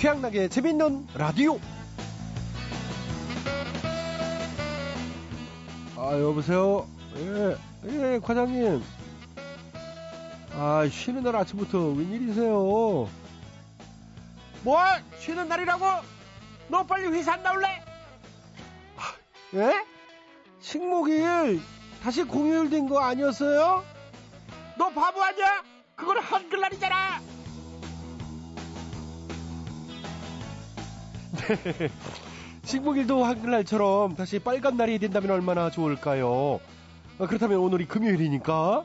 최양락의 재밌는 라디오. 아, 여보세요? 예, 예, 과장님. 아, 쉬는 날 아침부터 웬일이세요? 뭐? 쉬는 날이라고? 너 빨리 회사 안 나올래? 예? 식목일 다시 공휴일 된 거 아니었어요? 너 바보 아니야? 그건 한글날이잖아. 식목일도 한글날처럼 다시 빨간 날이 된다면 얼마나 좋을까요? 아, 그렇다면 오늘이 금요일이니까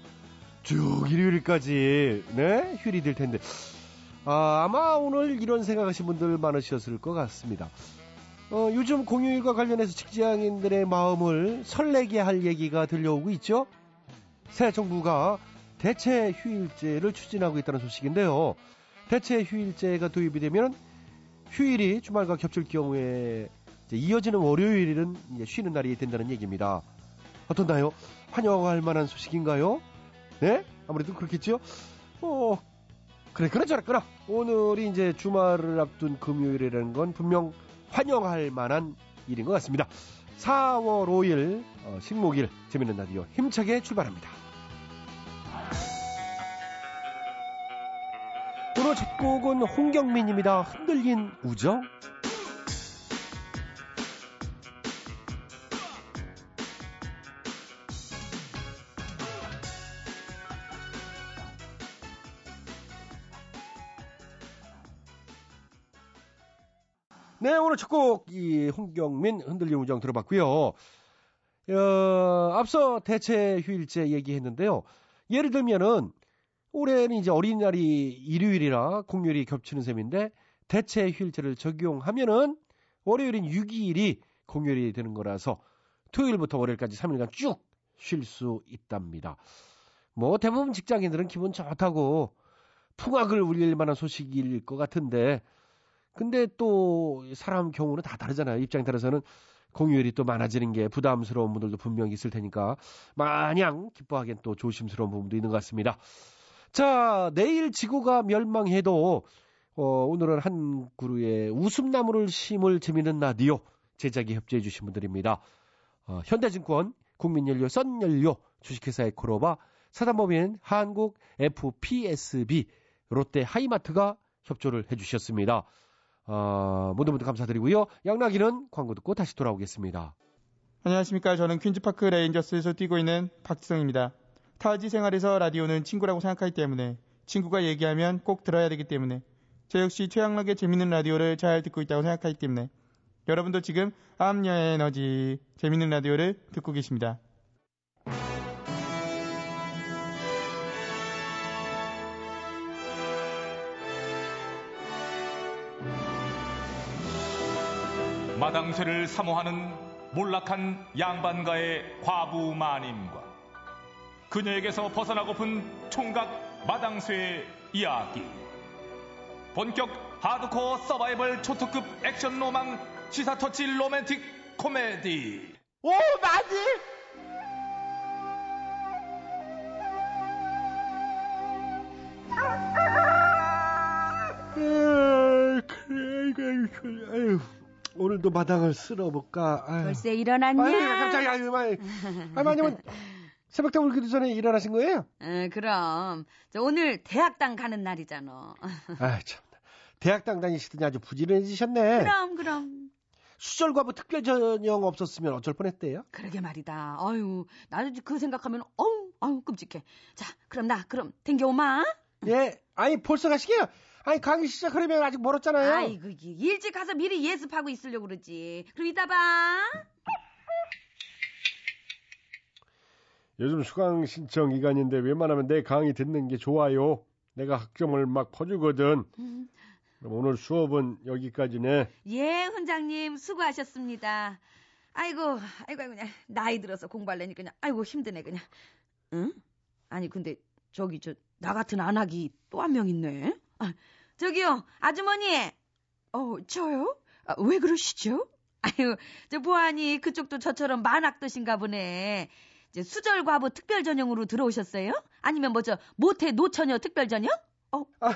쭉 일요일까지 네 휴일이 될 텐데 아, 아마 오늘 이런 생각하신 분들 많으셨을 것 같습니다. 어, 요즘 공휴일과 관련해서 직장인들의 마음을 설레게 할 얘기가 들려오고 있죠. 새 정부가 대체 휴일제를 추진하고 있다는 소식인데요. 대체 휴일제가 도입이 되면 휴일이 주말과 겹칠 경우에 이어지는 월요일은 쉬는 날이 된다는 얘기입니다. 어떤가요? 환영할 만한 소식인가요? 네? 아무래도 그렇겠죠? 어, 그래, 그래, 저랬구나. 오늘이 이제 주말을 앞둔 금요일이라는 건 분명 환영할 만한 일인 것 같습니다. 4월 5일, 어, 식목일, 재밌는 라디오 힘차게 출발합니다. 오늘 첫 곡은 홍경민입니다. 흔들린 우정. 네, 오늘 첫 곡, 이, 홍경민, 흔들린 우정 들어봤고요. 어, 앞서 대체 휴일제 얘기했는데요. 예를 들면은, 올해는 이제 어린이날이 일요일이라 공휴일이 겹치는 셈인데, 대체 휴일제를 적용하면은, 월요일인 6일이 공휴일이 되는 거라서, 토요일부터 월요일까지 3일간 쭉 쉴 수 있답니다. 뭐, 대부분 직장인들은 기분 좋다고, 풍악을 울릴 만한 소식일 것 같은데, 근데 또 사람 경우는 다 다르잖아요. 입장에 따라서는 공휴일이 또 많아지는 게 부담스러운 분들도 분명히 있을 테니까 마냥 기뻐하기엔 또 조심스러운 부분도 있는 것 같습니다. 자, 내일 지구가 멸망해도 어, 오늘은 한 그루의 웃음나무를 심을 재미있는 라디오 제작에 협조해 주신 분들입니다. 어, 현대증권, 국민연료, 썬연료, 주식회사 에코로바, 사단법인 한국 FPSB, 롯데 하이마트가 협조를 해 주셨습니다. 어, 모두 모두 감사드리고요. 양락이는 광고 듣고 다시 돌아오겠습니다. 안녕하십니까. 저는 퀸즈파크 레인저스에서 뛰고 있는 박지성입니다. 타지 생활에서 라디오는 친구라고 생각하기 때문에 친구가 얘기하면 꼭 들어야 되기 때문에 저 역시 최양락의 재밌는 라디오를 잘 듣고 있다고 생각하기 때문에 여러분도 지금 암녀의 에너지 재밌는 라디오를 듣고 계십니다. 마당쇠를 사모하는 몰락한 양반가의 과부 마님과 그녀에게서 벗어나고픈 총각 마당쇠의 이야기 본격 하드코어 서바이벌 초특급 액션 로망 시사 터치 로맨틱 코미디 오, 맞지? 아, 그래, 아유, 오늘도 마당을 쓸어볼까. 아유. 벌써 일어났냐? 아유, 깜짝이야, 아유, 많이. 아유, 많이면 새벽에 울기도 전에 일어나신 거예요? 어, 그럼 저 오늘 대학당 가는 날이잖아. 아유, 참. 대학당 다니시더니 아주 부지런해지셨네. 그럼 그럼. 수절과부 특별 전형 없었으면 어쩔 뻔했대요? 그러게 말이다. 아유, 나도 그 생각하면 어우, 아유 끔찍해. 자, 그럼 나 그럼 댕겨오마. 예, 아니 벌써 가시게요? 아니 강의 시작하려면 아직 멀었잖아요. 아이고 일찍 가서 미리 예습하고 있으려고 그러지. 그럼 이따 봐. 요즘 수강 신청 기간인데 웬만하면 내 강의 듣는 게 좋아요. 내가 학점을 막 퍼주거든. 그럼 오늘 수업은 여기까지네. 예, 훈장님 수고하셨습니다. 아이고, 아이고, 아이고 그냥 나이 들어서 공부하려니까 그냥 아이고 힘드네 그냥. 응? 아니 근데 저기 저 나 같은 안하기 또한 명 있네. 아, 저기요, 아주머니. 어, 저요? 아, 왜 그러시죠? 아유, 저 보아니 그쪽도 저처럼 만학 도신가 보네. 이제 수절과부 특별 전형으로 들어오셨어요? 아니면 뭐저 모태 노처녀 특별 전형? 어, 아,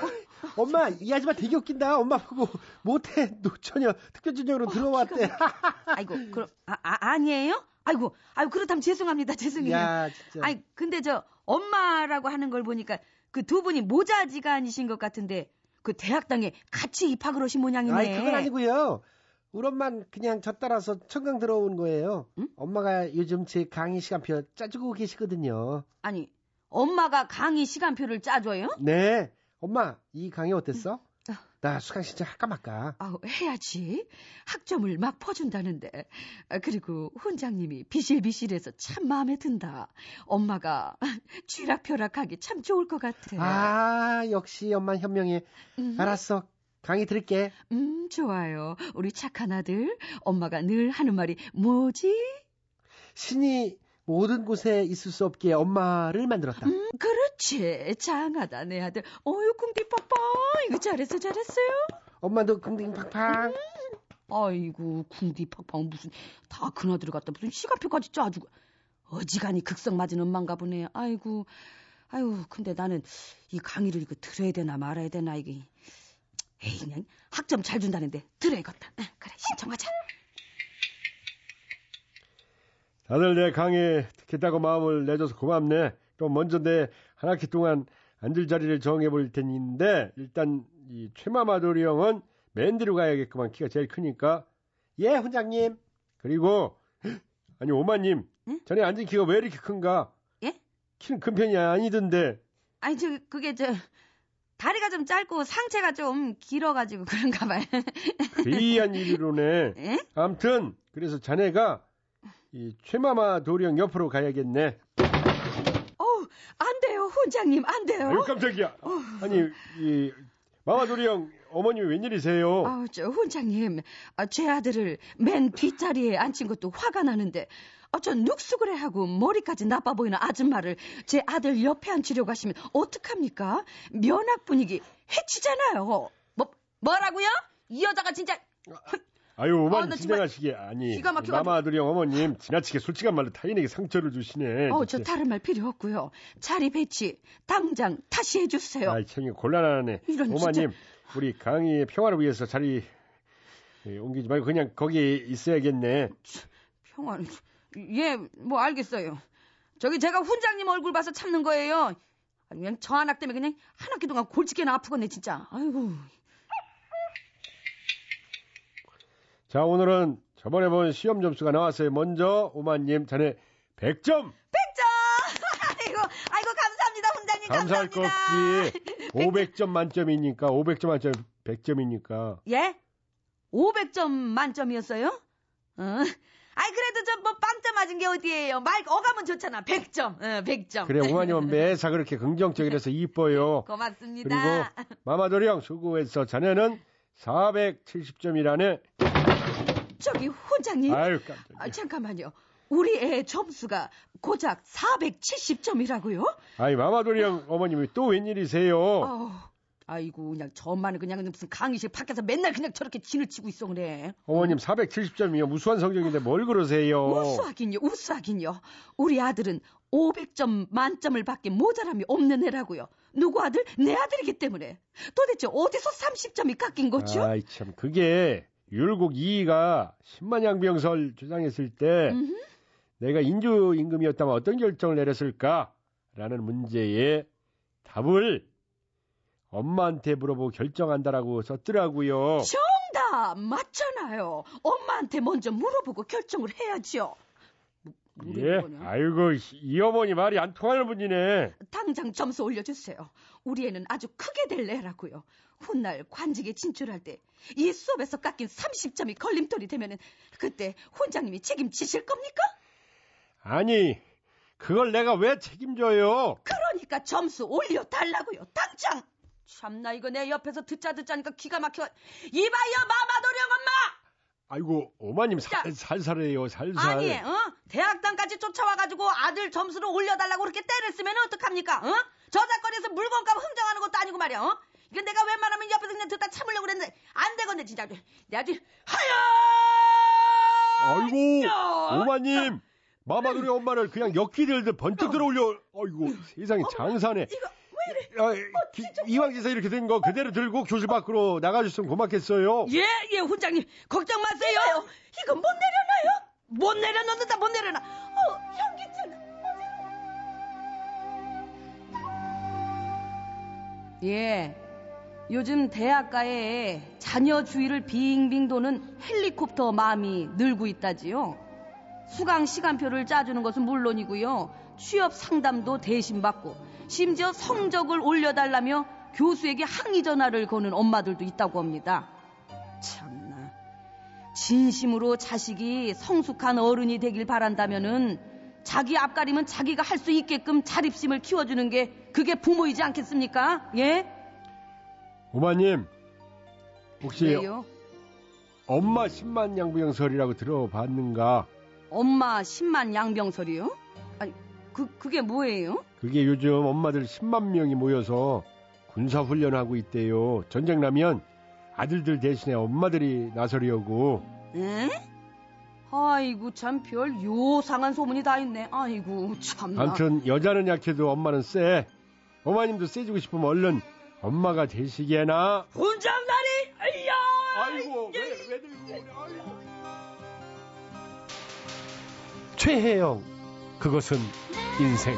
엄마, 이 아줌마 되게 웃긴다. 엄마 보고 못해 노처녀 특별 전형으로 들어왔대. 아이고, 그럼 아, 아 아니에요? 아이고, 아이고 그렇다면 죄송합니다. 죄송해요. 야, 진짜. 아이 근데 저 엄마라고 하는 걸 보니까 그 두 분이 모자지간이신 것 같은데 그 대학당에 같이 입학을 오신 모양이네. 아니, 그건 아니고요. 우리 엄마는 그냥 저 따라서 청강 들어온 거예요. 응? 엄마가 요즘 제 강의 시간표 짜주고 계시거든요. 아니, 엄마가 강의 시간표를 짜줘요? 네. 엄마, 이 강의 어땠어? 아. 나 수강 신청 할까 말까? 아우, 해야지. 학점을 막 퍼준다는데. 아, 그리고 훈장님이 비실비실해서 참 마음에 든다. 엄마가 쥐락펴락하기 참 좋을 것 같아. 아, 역시 엄마 현명해. 음, 알았어. 강의 들을게. 음, 좋아요. 우리 착한 아들. 엄마가 늘 하는 말이 뭐지? 신이 모든 곳에 있을 수 없게 엄마를 만들었다. 음, 그렇지. 장하다, 내 아들. 어유 궁디팡팡. 이거 잘했어, 잘했어요. 엄마도 궁딩팡팡. 아이고, 궁디팡팡 무슨 다 큰아들 갖다 무슨 시간표까지 짜주고. 어지간히 극성 맞은 엄마인가 보네. 아이고, 아유, 근데 나는 이 강의를 이거 들어야 되나 말아야 되나 이게. 에이, 그냥 학점 잘 준다는데 들어야겠다. 응, 그래, 신청하자. 다들 내 강의에 듣겠다고 마음을 내줘서 고맙네. 그럼 먼저 내 한 학기 동안 앉을 자리를 정해 볼 테니인데 일단 이 최마마도리 형은 맨 뒤로 가야겠구만 키가 제일 크니까 예 훈장님 그리고 아니 오마님 응? 전에 앉은 키가 왜 이렇게 큰가? 예? 키는 큰 편이 아니던데 아니, 저, 그게 저, 다리가 좀 짧고 상체가 좀 길어가지고 그런가 봐요. 귀한 일이로네. 예? 암튼 그래서 자네가 이 최마마 도리 형 옆으로 가야겠네. 어우, 안 돼요, 훈장님, 안 돼요. 아유 깜짝이야. 아니 이 마마도리 형 어머님이 웬일이세요? 아우, 저 훈장님, 아, 제 아들을 맨 뒷자리에 앉힌 것도 화가 나는데, 아, 저 눅수그레 하고 머리까지 나빠 보이는 아줌마를 제 아들 옆에 앉히려고 하시면 어떡합니까? 면학 분위기 해치잖아요. 뭐, 뭐라고요? 이 여자가 진짜, 아유 아, 오만 나 진정하시게 아니 기가 막혀가지고. 마마도리 형 어머님 지나치게 솔직한 말로 타인에게 상처를 주시네. 어, 저 진짜. 다른 말 필요 없고요. 자리 배치, 당장 다시 해주세요. 아이 참 곤란하네. 이런 오마님 우리 강의의 평화를 위해서 자리 예, 옮기지 말고 그냥 거기 있어야겠네. 평화는, 예, 뭐 알겠어요. 저기 제가 훈장님 얼굴 봐서 참는 거예요. 아니, 그냥 저 한학 때문에 그냥 한 학기 동안 골치게나 아프겠네, 진짜. 아이고. 자 오늘은 저번에 본 시험 점수가 나왔어요. 먼저 오마님 자네 100점 100점! 아이고, 아이고, 감사합니다, 훈장님. 감사할 거 감사합니다. 없지. 500점 만점이니까 500점 만점 100점이니까 예? 500점 만점이었어요? 어? 아이, 그래도 저뭐 빵점 맞은 게 어디예요? 말, 어감은 좋잖아. 100점. 어, 100점. 그래 오마님은 매사 그렇게 긍정적이라서 이뻐요. 고맙습니다. 그리고 마마도리 형 수고했어. 자네는 470점이라네. 저기, 훈장님. 아유 깜짝이야. 아, 잠깐만요. 우리 애 점수가 고작 470점이라고요? 아이 마마도리 형 어머님이 또 웬일이세요? 어, 아이고 그냥 저 엄마는 그냥 무슨 강의실 밖에서 맨날 그냥 저렇게 진을 치고 있어 그래. 어머님 470점이요. 무수한 성적인데 뭘 그러세요? 우수하긴요, 우수하긴요. 우리 아들은 500점 만점을 받기 모자람이 없는 애라고요. 누구 아들? 내 아들이기 때문에. 도대체 어디서 30점이 깎인 거죠? 아이 참 그게 율곡 2위가 10만 양병설 주장했을 때 음흠. 내가 인주 임금이었다면 어떤 결정을 내렸을까라는 문제에 답을 엄마한테 물어보고 결정한다라고 썼더라고요. 정답 맞잖아요. 엄마한테 먼저 물어보고 결정을 해야죠. 뭐, 예, 거냐? 아이고 이 어머니 말이 안 통하는 분이네. 당장 점수 올려주세요. 우리 애는 아주 크게 될 애라고요. 훗날 관직에 진출할 때 이 수업에서 깎인 30점이 걸림돌이 되면은 그때 훈장님이 책임지실 겁니까? 아니 그걸 내가 왜 책임져요? 그러니까 점수 올려달라고요. 당장. 참나 이거 내 옆에서 듣자 듣자니까 기가 막혀. 이봐요 마마도령 엄마. 아이고 어머님 살. 살살해요 살살. 아니, 어? 대학당까지 쫓아와가지고 아들 점수를 올려달라고 그렇게 때를 쓰면 어떡합니까? 어? 저작거리에서 물건값 흥정하는 것도 아니고 말이야, 어? 이건 내가 웬만하면 옆에서 그냥 듣다 참으려고 그랬는데, 안 되겠네, 진짜. 내 아들, 하야! 아이고 야! 오마님 마마도리 엄마를 그냥 역기들듯 번뜩 들어올려. 아이고 세상에 장사네. 이거, 아, 기- 이왕 지사 이렇게 된 거 그대로 들고 교실 밖으로 나가주시면 고맙겠어요. 예, 예, 훈장님. 걱정 마세요. 이거 못 내려놔요? 못 내려놓는다, 못 내려놔. 어, 현기증. 예. 요즘 대학가에 자녀 주위를 빙빙 도는 헬리콥터 마음이 늘고 있다지요. 수강 시간표를 짜주는 것은 물론이고요. 취업 상담도 대신 받고 심지어 성적을 올려달라며 교수에게 항의 전화를 거는 엄마들도 있다고 합니다. 참나. 진심으로 자식이 성숙한 어른이 되길 바란다면은 자기 앞가림은 자기가 할 수 있게끔 자립심을 키워주는 게 그게 부모이지 않겠습니까? 예? 오마님, 혹시 왜요? 엄마 10만 양부영설이라고 들어봤는가? 엄마 10만 양병설이요? 그, 그게 뭐예요? 그게 요즘 엄마들 10만 명이 모여서 군사훈련하고 있대요. 전쟁 나면 아들들 대신에 엄마들이 나서려고. 에? 아이고, 참 별 요상한 소문이 다 있네. 아이고, 참나. 아무튼 여자는 약해도 엄마는 쎄. 어머님도 세지고 싶으면 얼른 엄마가 되시게나. 훈장다리! 아이야! 아이고, 왜, 왜 들고 그래, 아이고. 최혜영, 그것은 인생.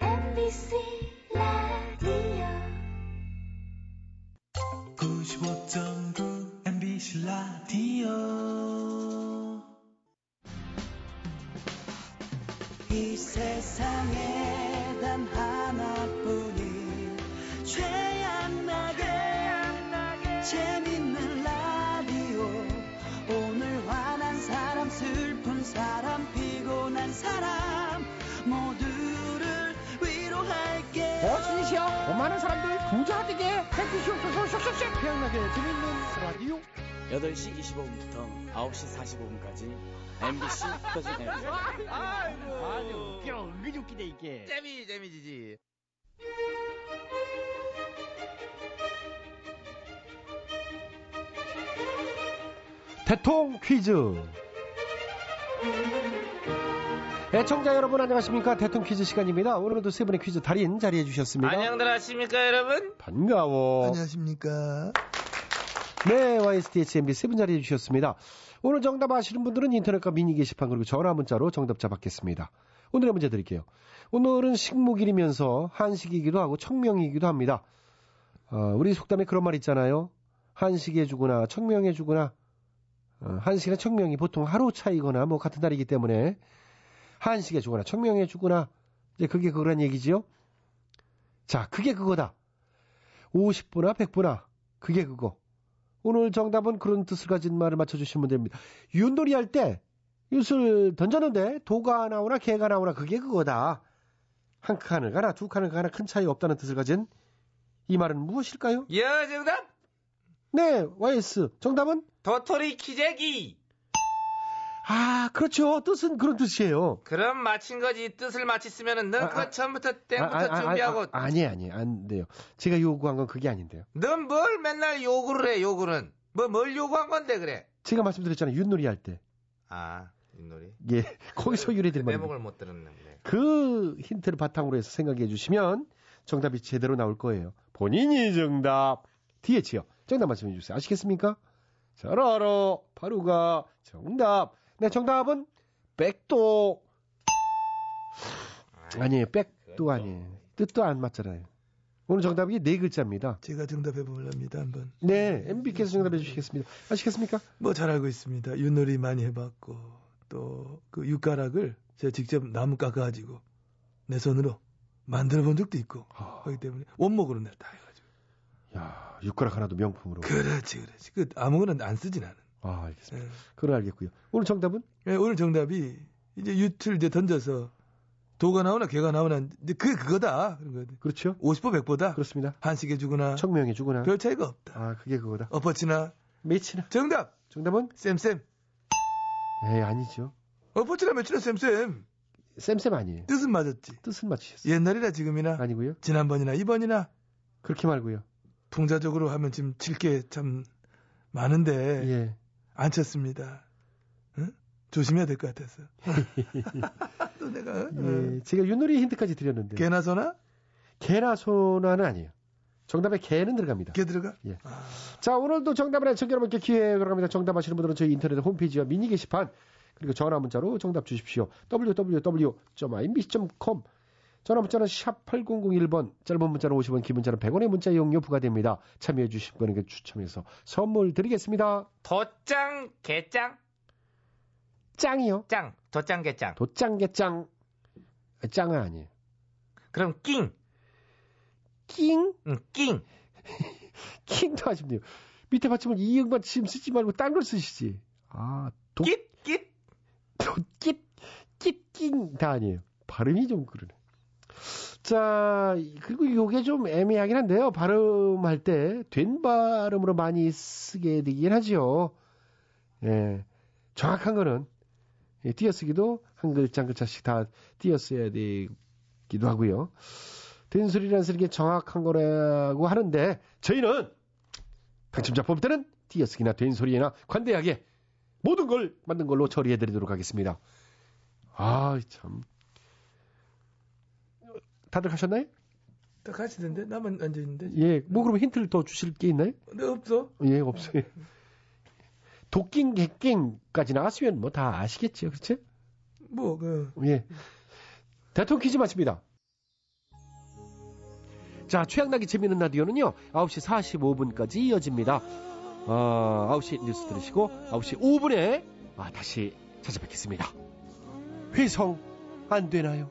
MBC 사람들 부자 되게 해주시옵소서 쏙쏙쏙 태양나게 재밌는 라디오. 8시 25분부터 9시 45분까지 MBC 터진 앱. 아주 웃겨 은근히 웃기네 이게 재미 재미지지. 대통 퀴즈. 애청자 여러분 안녕하십니까 대통 퀴즈 시간입니다. 오늘도 세 분의 퀴즈 달인 자리해 주셨습니다. 안녕들 하십니까 여러분? 반가워. 안녕하십니까 네, YSTHMB 세분 자리해 주셨습니다. 오늘 정답 아시는 분들은 인터넷과 미니 게시판 그리고 전화 문자로 정답자 받겠습니다. 오늘의 문제 드릴게요. 오늘은 식목일이면서 한식이기도 하고 청명이기도 합니다. 어, 우리 속담에 그런 말 있잖아요. 한식해 주거나 청명해 주거나 어, 한식이나 청명이 보통 하루 차이거나 뭐 같은 날이기 때문에 한식해 주거나 청명해 주거나 이제 그게 그런 얘기지요. 자, 그게 그거다. 50부나 100부나 그게 그거. 오늘 정답은 그런 뜻을 가진 말을 맞춰주시면 됩니다. 윷놀이 할 때 윷을 던졌는데 도가 나오나 개가 나오나 그게 그거다. 한 칸을 가나 두 칸을 가나 큰 차이 없다는 뜻을 가진 이 말은 무엇일까요? 여 정답 네, YS. 정답은? 도토리 키재기. 아, 그렇죠. 뜻은 그런 뜻이에요. 그럼 맞힌 거지 뜻을 맞췄으면은 넌 아, 그거 아, 처음부터 아, 땡부터 아, 아, 준비하고 아, 아니, 아니, 안 돼요. 제가 요구한 건 그게 아닌데요. 넌 뭘 맨날 요구를 해 요구는 뭐 뭘 요구한 건데 그래? 제가 말씀드렸잖아요. 윷놀이 할 때. 아 윷놀이. 예, 거기서 유래된 내 말입니다. 목을 못 들었는데. 그 힌트를 바탕으로 해서 생각해 주시면 정답이 제대로 나올 거예요. 본인이 정답. DH요. 정답 말씀해 주세요. 아시겠습니까? 잘 알아. 바로가 정답. 네, 정답은 백도. 아니에요. 백도 아니에요. 뜻도 안 맞잖아요. 오늘 정답이 네 글자입니다. 제가 정답해 보랍니다 한번 네, MB께서 정답해 주시겠습니다. 아시겠습니까? 뭐 잘 알고 있습니다 윷놀이 많이 해봤고 또 그 육가락을 제가 직접 나무 깎아가지고 내 손으로 만들어 본 적도 있고 아. 그렇기 때문에 원목으로 내가 다 해가지고 야, 육가락 하나도 명품으로. 그렇지 그렇지 그 아무거나 안 쓰진 않은 아, 알겠습니다. 예. 그걸 알겠고요. 오늘 정답은? 예, 오늘 정답이 이제 유틀 이제 던져서 도가 나오나 개가 나오나 이제 그 그거다. 그렇죠? 50보 100보다 그렇습니다. 한식해 주거나 청명해 주구나. 별 차이가 없다. 아, 그게 그거다. 엎어치나 매치나. 정답 정답은? 쌤쌤 에이, 아니죠. 엎어치나 매치나 쌤쌤 쌤쌤 아니에요. 뜻은 맞았지. 뜻은 맞추셨어요. 옛날이나 지금이나 아니고요. 지난번이나 이번이나 그렇게 말고요. 풍자적으로 하면 지금 칠게 참 많은데 예. 안 쳤습니다. 응? 조심해야 될 것 같아서. 또 내가 어? 예. 제가 윷놀이 힌트까지 드렸는데. 개나 소나? 개나 소나는 아니에요. 정답에 개는 들어갑니다. 개 들어가? 예. 아, 자, 오늘도 정답을 해청 여러분께 기회 들어갑니다. 정답 아시는 분들은 저희 인터넷 홈페이지와 미니 게시판 그리고 전화 문자로 정답 주십시오. www.imbc.com 전화 문자는 샵 8001번 짧은 문자는 50원 긴 문자는 100원의 문자 이용료 부과됩니다. 참여해 주신 분에게 추첨해서 선물 드리겠습니다. 도짱 개짱 짱이요. 짱 도짱 개짱 도짱개짱. 아, 짱은 아니에요. 그럼 낑 낑? 응, 낑 킹도 하시면 돼요. 밑에 받침을 이응만 지금 쓰지 말고 딴 걸 쓰시지. 아, 도, 깃, 깃. 깃, 깃, 다 아니에요. 발음이 좀 그러네. 자, 그리고 요게 좀 애매하긴 한데요. 발음할 때 된 발음으로 많이 쓰게 되긴 하죠. 예. 정확한 거는 예, 띄어쓰기도 한 글자 한 글자씩 다 띄어써야 되기도 하고요. 된 소리라는 쓰는 게 정확한 거라고 하는데 저희는 당첨자 뽑을 때는 띄어쓰기나 된 소리나 관대하게 모든 걸 만든 걸로 처리해 드리도록 하겠습니다. 아, 참. 다들 가셨나요? 다 가시던데? 나만 앉아 있는데? 예. 뭐 그럼 힌트를 더 주실 게 있나요? 네, 없어? 예, 없어요. 도킹, 객갱까지 나왔으면 뭐 다 아시겠죠. 그렇죠? 뭐, 그, 예. 대통령 퀴즈 마칩니다. 자, 최양락이 재밌는 라디오는요, 9시 45분까지 이어집니다. 어, 9시 뉴스 들으시고, 9시 5분에, 아, 다시 찾아뵙겠습니다. 회성, 안 되나요?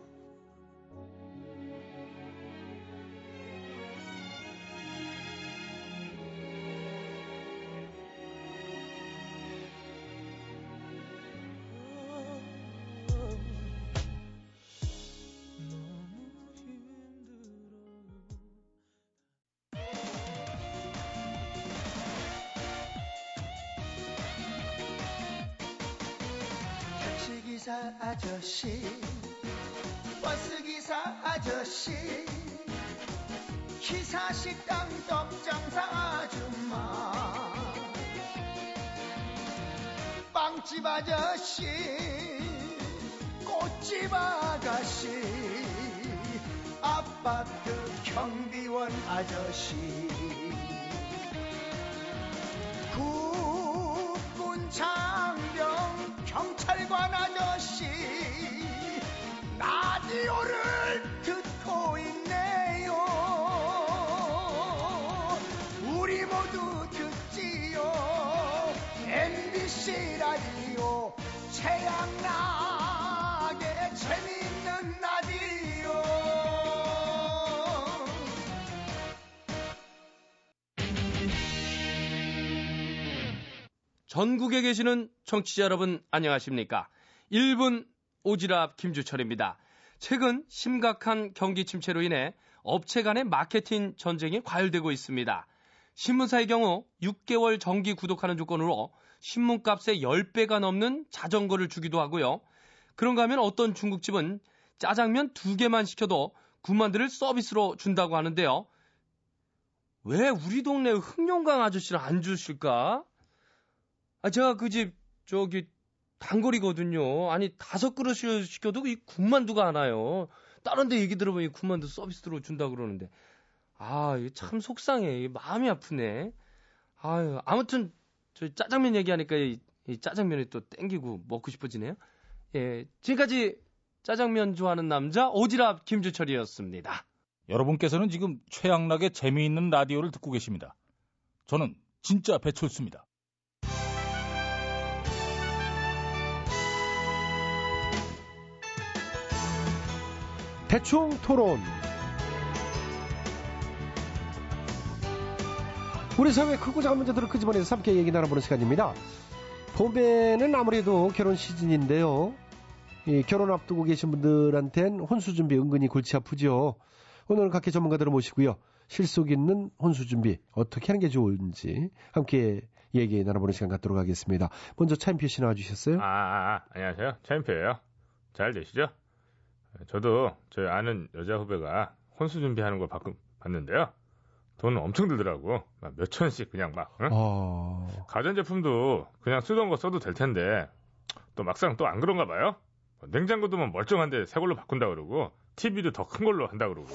기사식당 떡장사 아줌마. 빵집 아저씨 꽃집 아가씨 아파트 경비원 아저씨. 국군 장병 경찰관 아저씨 라디오를 듣고 있네 최양락의 재미있는 라디오 전국에 계시는 청취자 여러분 안녕하십니까? 1분 오지랖 김주철입니다. 최근 심각한 경기 침체로 인해 업체 간의 마케팅 전쟁이 과열되고 있습니다. 신문사의 경우 6개월 정기 구독하는 조건으로 신문값의 10배가 넘는 자전거를 주기도 하고요. 그런가 하면 어떤 중국집은 짜장면 2개만 시켜도 군만두를 서비스로 준다고 하는데요. 왜 우리 동네 흑룡강 아저씨를 안 주실까? 아, 제가 그 집, 저기, 단거리거든요. 아니, 다섯 그릇을 시켜도 이 군만두가 하나요. 다른 데 얘기 들어보니 군만두 서비스로 준다 그러는데. 아, 참 속상해. 마음이 아프네. 아유, 아무튼, 저 짜장면 얘기하니까 이, 이 짜장면이 또 땡기고 먹고 싶어지네요. 예, 지금까지 짜장면 좋아하는 남자 오지랖 김주철이었습니다. 여러분께서는 지금 최양락의 재미있는 라디오를 듣고 계십니다. 저는 진짜 배철수입니다. 대충 토론. 우리 사회 크고 작은 문제들을 끄집어내서 함께 얘기 나눠보는 시간입니다. 봄에는 아무래도 결혼 시즌인데요. 이 결혼 앞두고 계신 분들한텐 혼수 준비 은근히 골치 아프죠. 오늘은 각계 전문가들을 모시고요. 실속 있는 혼수 준비 어떻게 하는 게 좋은지 함께 얘기 나눠보는 시간 갖도록 하겠습니다. 먼저 차인표 씨 나와주셨어요. 아, 아, 아, 안녕하세요. 차인표예요. 잘 되시죠? 저도 저희 아는 여자 후배가 혼수 준비하는 걸 봤, 봤는데요. 돈 엄청 들더라고. 막몇 천씩 그냥 막. 응? 어. 가전제품도 그냥 쓰던 거 써도 될 텐데 또 막상 또 안 그런가 봐요. 뭐 냉장고도 뭐 멀쩡한데 새 걸로 바꾼다 그러고 TV도 더 큰 걸로 한다 그러고.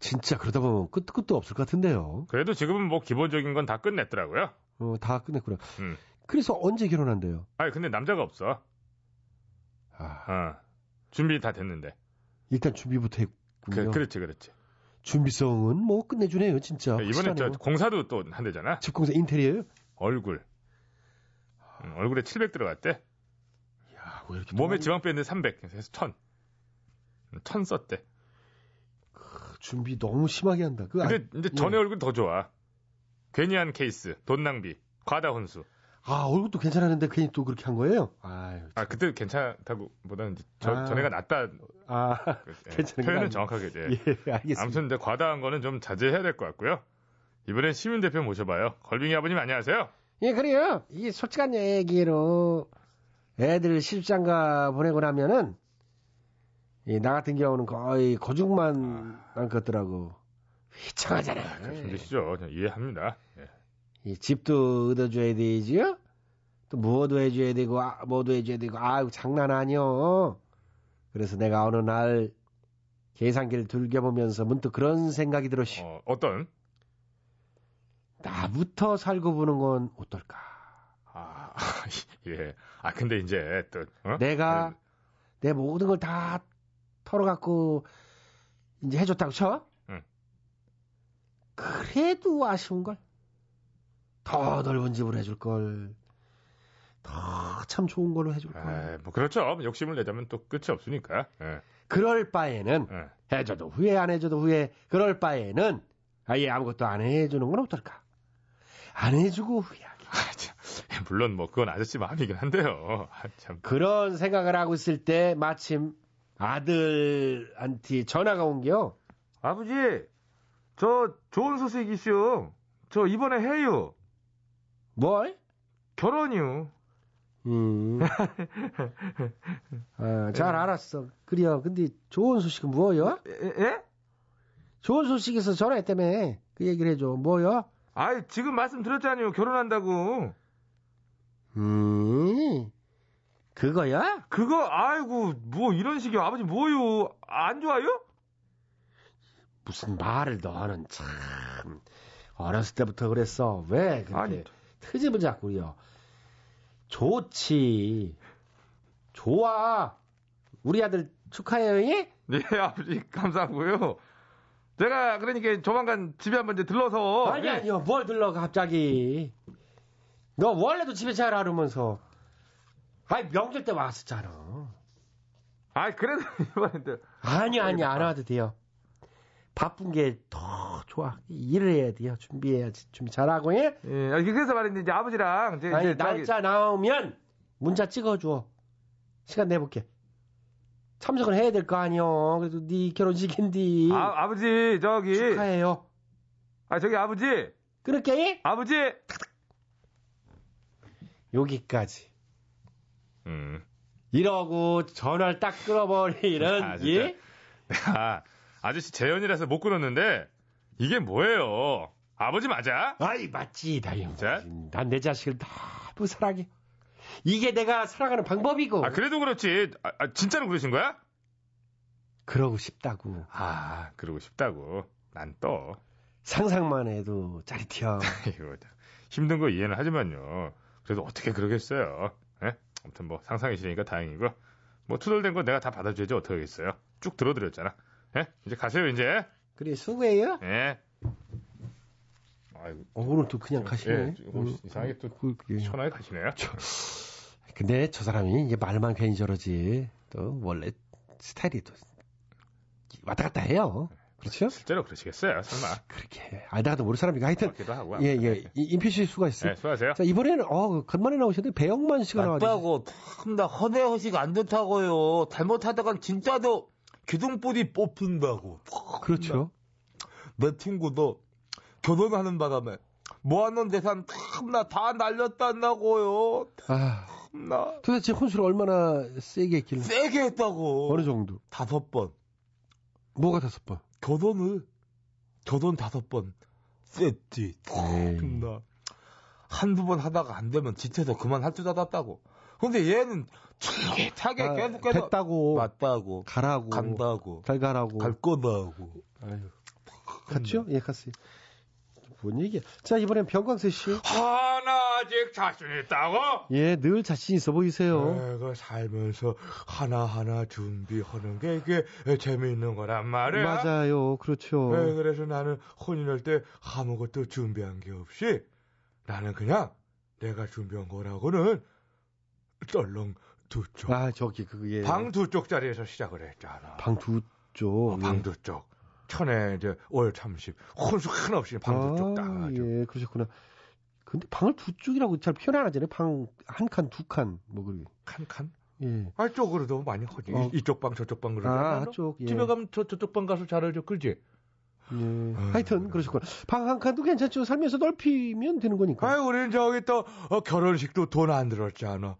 진짜 그러다 보면 끝, 끝도 없을 것 같은데요. 그래도 지금은 뭐 기본적인 건 다 끝냈더라고요. 어, 다 끝냈구나. 음. 그래서 언제 결혼한대요? 아니 근데 남자가 없어. 아, 어. 준비 다 됐는데. 일단 준비부터 했군요. 그, 그렇지 그렇지. 준비성은 뭐 끝내주네요, 진짜. 이번에 저. 공사도 또 한대잖아. 집 공사 인테리어요? 얼굴. 음, 얼굴에 700 들어갔대. 야, 왜 이렇게 몸에 지방 빼는데 300. 그래서 1000. 음, 1000 썼대. 준비 너무 심하게 한다. 그 근데 아, 이제 예. 전에 얼굴 더 좋아. 괜히 한 케이스, 돈 낭비, 과다 혼수. 아, 얼굴도 괜찮았는데 괜히 또 그렇게 한 거예요? 아유, 아 그때 괜찮다고 보다는 이제 저, 아. 전에가 낫다. 아, 예, 괜찮은 거 표현은? 정확하게 이제. 예, 알겠습니다. 아무튼 근데 과다한 거는 좀 자제해야 될 것 같고요. 이번엔 시민 대표 모셔봐요. 걸빙이 아버님 안녕하세요. 예, 그래요. 이 솔직한 얘기로 애들 실장가 보내고 나면은 이나 같은 경우는 거의 거죽만 남겠더라고. 휘청하잖아요. 좀 힘드시죠? 저 이해합니다. 예. 이 집도 얻어줘야 되지요? 또 뭐도 해줘야 되고, 아, 뭐도 해줘야 되고, 아유, 장난 아니요. 그래서 내가 어느 날 계산기를 들겨보면서 문득 그런 생각이 들었시. 어, 어떤? 나부터 살고 보는 건 어떨까? 아, 예. 아 근데 이제 또 어? 내가 내 모든 걸 다 털어갖고 이제 해줬다고 쳐? 응. 그래도 아쉬운 걸. 더 넓은 집으로 해줄 걸. 더참 좋은 걸로 해줄 걸. 에, 뭐 그렇죠. 욕심을 내자면 또 끝이 없으니까. 예. 그럴 바에는 예. 해줘도 후회 안 해줘도 후회. 그럴 바에는 아예 아무것도 안 해주는 건 어떨까? 안 해주고 후회하기. 아, 참. 물론 뭐 그건 아저씨 마음이긴 한데요. 아, 참. 그런 생각을 하고 있을 때 마침 아들한테 전화가 온겨. 아버지, 저 좋은 소식이시오. 저 이번에 해요. 뭘? 결혼이요. 음. 아, 잘 알았어. 그래요. 근데 좋은 소식은 뭐요? 예? 좋은 소식에서 전화했다며. 그 얘기를 해줘. 뭐요? 아이, 지금 말씀드렸잖아요. 결혼한다고. 음. 그거야? 그거, 아이고, 뭐 이런 식이요. 아버지 뭐요? 안 좋아요? 무슨 말을 너는 참. 어렸을 때부터 그랬어. 왜 그렇게 아니. 트집을 잡고 그래요? 좋지. 좋아. 우리 아들 축하해요, 예? 네, 아버지, 감사하고요. 제가, 그러니까 조만간 집에 한번 이제 들러서. 아니, 예. 아니요. 뭘 들러, 갑자기. 너 원래도 집에 잘 알으면서. 아이, 명절 때 왔었잖아. 아이, 그래도 이번에. 아니, 아니, 안 와도 돼요. 바쁜 게 더 좋아. 일을 해야 돼요. 준비해야지. 준비 잘하고, 예? 예, 그래서 말인데, 이제 아버지랑. 이제, 아니, 이제 저기- 날짜 나오면 문자 찍어줘. 시간 내볼게. 참석을 해야 될 거 아니요. 그래도 네 결혼식인데. 아, 아버지, 저기. 축하해요. 아, 저기 아버지. 그렇게? 아버지. 여기까지. 음. 이러고 전화를 딱 끊어버리는, 아, 진짜. 예? 아, 아저씨 재연이라서 못 끊었는데 이게 뭐예요? 아버지 맞아? 아이, 맞지. 자? 난내 자식을 너무 사랑해. 이게 내가 사랑하는 방법이고. 아 그래도 그렇지. 아, 아, 진짜로 그러신 거야? 그러고 싶다고. 아 그러고 싶다고. 난 또. 상상만 해도 짜릿해요. 이거 힘든 거 이해는 하지만요. 그래도 어떻게 그러겠어요? 예? 아무튼 뭐 상상이시니까 다행이고 뭐 투덜댄 거 내가 다 받아줘야지 어떻게 하겠어요? 쭉 들어드렸잖아. 예? 이제 가세요 이제. 그래, 수고해요. 예. 아이고. 어, 오늘 또 그냥 가시네. 예, 뭐 음, 이상하게 또 그, 그게. 시원하게 가시네요. 근데 저 사람이 이제 말만 괜히 저러지. 또 원래 스타일이 또 왔다 갔다 해요. 그렇죠? 실제로 그러시겠어요? 설마. 그렇게 알다가도 모를 사람이가 하여튼 하고. 예, 예. 이- 임필 씨 수고하셨어요. 네, 수고하세요. 자, 이번에는 어, 간만에 나오셨는데 배영만 씨가. 아빠고 참나 허대허식 안 좋다고요. 잘못하다간 진짜도 기둥뿌리 뽑힌다고. 그렇죠. 내 친구도 결혼하는 바람에 모아놓은 재산 참나 다 날렸단다고요. 아, 참나. 도대체 혼수를 얼마나 세게 했길래? 세게 했다고. 어느 정도? 다섯 번. 뭐가 다섯 번? 교돈을 교돈 다섯 번 셌지. 참나. 한두 번 하다가 안 되면 지쳐서 그만할 줄 알았다고. 근데 얘는 쫄깃하게 아, 계속해서 됐다고. 맞다고. 가라고. 간다고. 잘 가라고. 갈 거다고. 아유. 갔죠? 예, 갔어요. 뭔 얘기야? 자, 이번엔 병광세 씨. 하나 아직 자신 있다고? 예, 늘 자신 있어 보이세요. 내가 살면서 하나 하나 준비하는 게 이게 재미있는 거란 말이야. 맞아요. 그렇죠. 네, 그래서 나는 혼인할 때 아무것도 준비한 게 없이 나는 그냥 내가 준비한 거라고는 떨렁 두 쪽. 아, 저기 그게 방 두 쪽짜리에서 시작을 했잖아. 방 두 쪽. 어, 방두 쪽. 천에 이제 월 30. 혼수 하나 없이 방두쪽 아, 따가지고. 예, 그러셨구나. 근데 방을 두 쪽이라고 잘 표현 안 하잖아요. 방 한 칸, 두 칸, 뭐 그러게. 칸 칸? 예. 아, 쪽으로도 많이 하지. 어. 이- 이쪽 방 저쪽 방 그러잖아. 아, 너? 한쪽, 예. 집에 가면 저 저쪽 방 가서 잘해줘, 그지? 예. 하여튼 그러셨구나. 방 한 칸도 괜찮죠. 살면서 넓히면 되는 거니까. 아이, 우린 저기 또 어, 결혼식도 돈 안 들었잖아.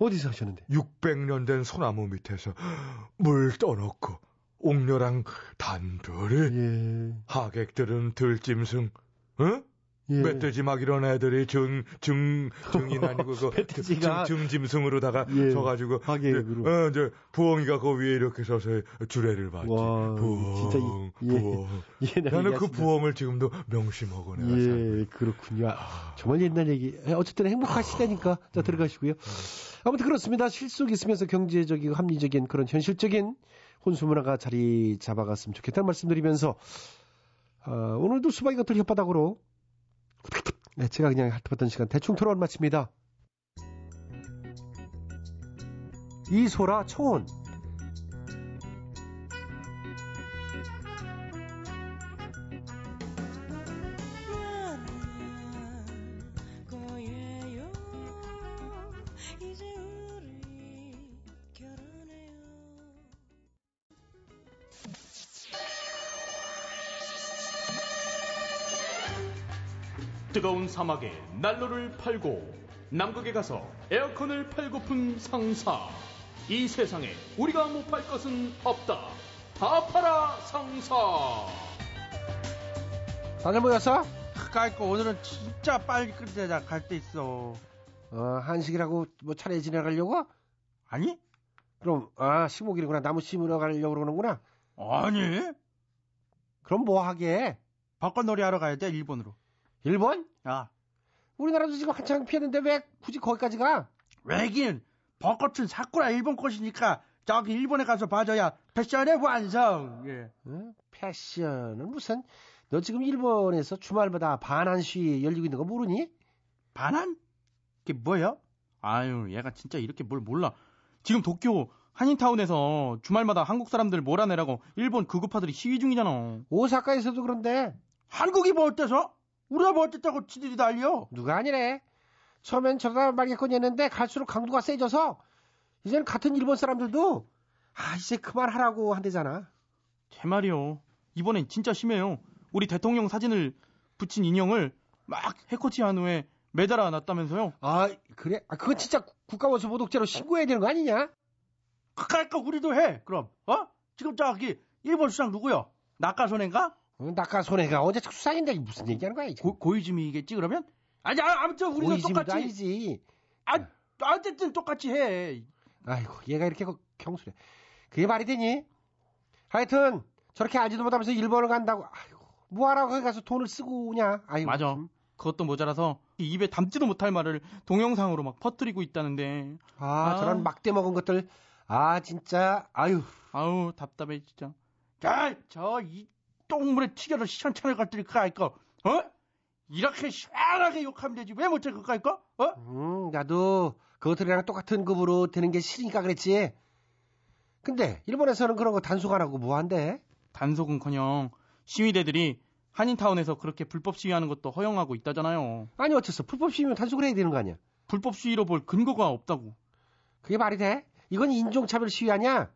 어디서 하셨는데? 600년 된 소나무 밑에서 물 떠놓고 옥녀랑 단둘이 예. 하객들은 들짐승 응? 예. 멧돼지 막 이런 애들이 중, 중, 중인 아니고 그 멧돼지가- 중, 중짐승으로다가 예. 서가지고 하객으로. 이제, 어, 이제 부엉이가 그 위에 이렇게 서서 주례를 받지 와, 부엉 진짜 이- 예. 부엉 예, 나 나는 그. 부엉을 지금도 명심하고 내가 살고 예, 그렇군요. 아, 정말 옛날 얘기. 예, 어쨌든 행복하시다니까. 자, 들어가시고요. 아무튼 그렇습니다. 실속 있으면서 경제적이고 합리적인 그런 현실적인 혼수 문화가 자리 잡아갔으면 좋겠다는 말씀드리면서, 아, 오늘도 수박이 겉을 혓바닥으로, 네, 제가 그냥 핥아봤던 시간 대충 토론 마칩니다. 이소라 청혼. 뜨거운 사막에 난로를 팔고 남극에 가서 에어컨을 팔고픈 상사. 이 세상에 우리가 못 팔 것은 없다. 다 팔아 상사. 다들 모였어? 깔거 오늘은 진짜 빨리 끝내자 갈 데 있어. 어, 한식이라고 뭐 차례 지나가려고? 아니? 그럼, 아, 식목일이구나. 나무 심으러 가려고 그러는구나. 아니? 그럼 뭐 하게? 벚꽃놀이 하러 가야 돼 일본으로. 일본? 야, 우리나라도 지금 한창 피었는데 왜 굳이 거기까지 가? 왜긴 벚꽃은 사쿠라 일본 꽃이니까 저기 일본에 가서 봐줘야 패션의 완성. 예. 어? 패션은 무슨? 너 지금 일본에서 주말마다 반한 시위 열리고 있는 거 모르니? 반한? 그게 뭐야? 아유, 얘가 진짜 이렇게 뭘 몰라. 지금 도쿄 한인타운에서 주말마다 한국 사람들 몰아내라고 일본 극우파들이 시위 중이잖아. 오사카에서도 그런데 한국이 뭐 어때서? 우리가 뭐 어쨌다고 지들이 난리여? 누가 아니래. 처음엔 저러다 말겠거니 했는데 갈수록 강도가 세져서 이제는 같은 일본 사람들도 아 이제 그만하라고 한대잖아. 제 말이요. 이번엔 진짜 심해요. 우리 대통령 사진을 붙인 인형을 막 해코지한 후에 매달아 놨다면서요? 아 그래? 아 그건 진짜 국가원수 모독죄로 신고해야 되는 거 아니냐? 그니까 우리도 해. 그럼 어? 지금 저기 일본 수상 누구요? 낙가소네인가? 어, 낙가소네가 어제 수상인데 이게 무슨 얘기하는 거야 이제? 고, 고이즈미겠지 그러면? 아니 아, 아무튼 우리도 똑같이 아니지. 아 어쨌든 똑같이 해. 아이고 얘가 이렇게 거- 경솔해. 그게 말이 되니? 하여튼 저렇게 알지도 못하면서 일본을 간다고. 아이고 뭐하라고 거기 가서 돈을 쓰고 오냐? 아이고 맞아. 참. 그것도 모자라서 입에 담지도 못할 말을 동영상으로 막 퍼뜨리고 있다는데. 아, 아. 저런 막대 먹은 것들. 아 진짜 아유 아우 답답해 진짜. 야, 저이 똥물에 튀겨서 시원찮을 것들이 알거 어? 이렇게 시원하게 욕하면 되지 왜 못해 알거 어? 음, 나도 그것들이랑 똑같은 급으로 되는 게 싫으니까 그랬지. 근데 일본에서는 그런 거 단속 안 하고 뭐 한대? 단속은커녕 시위대들이 한인타운에서 그렇게 불법 시위하는 것도 허용하고 있다잖아요. 아니 어째서 불법 시위면 단속을 해야 되는 거 아니야? 불법 시위로 볼 근거가 없다고. 그게 말이 돼? 이건 인종차별 시위 아니야?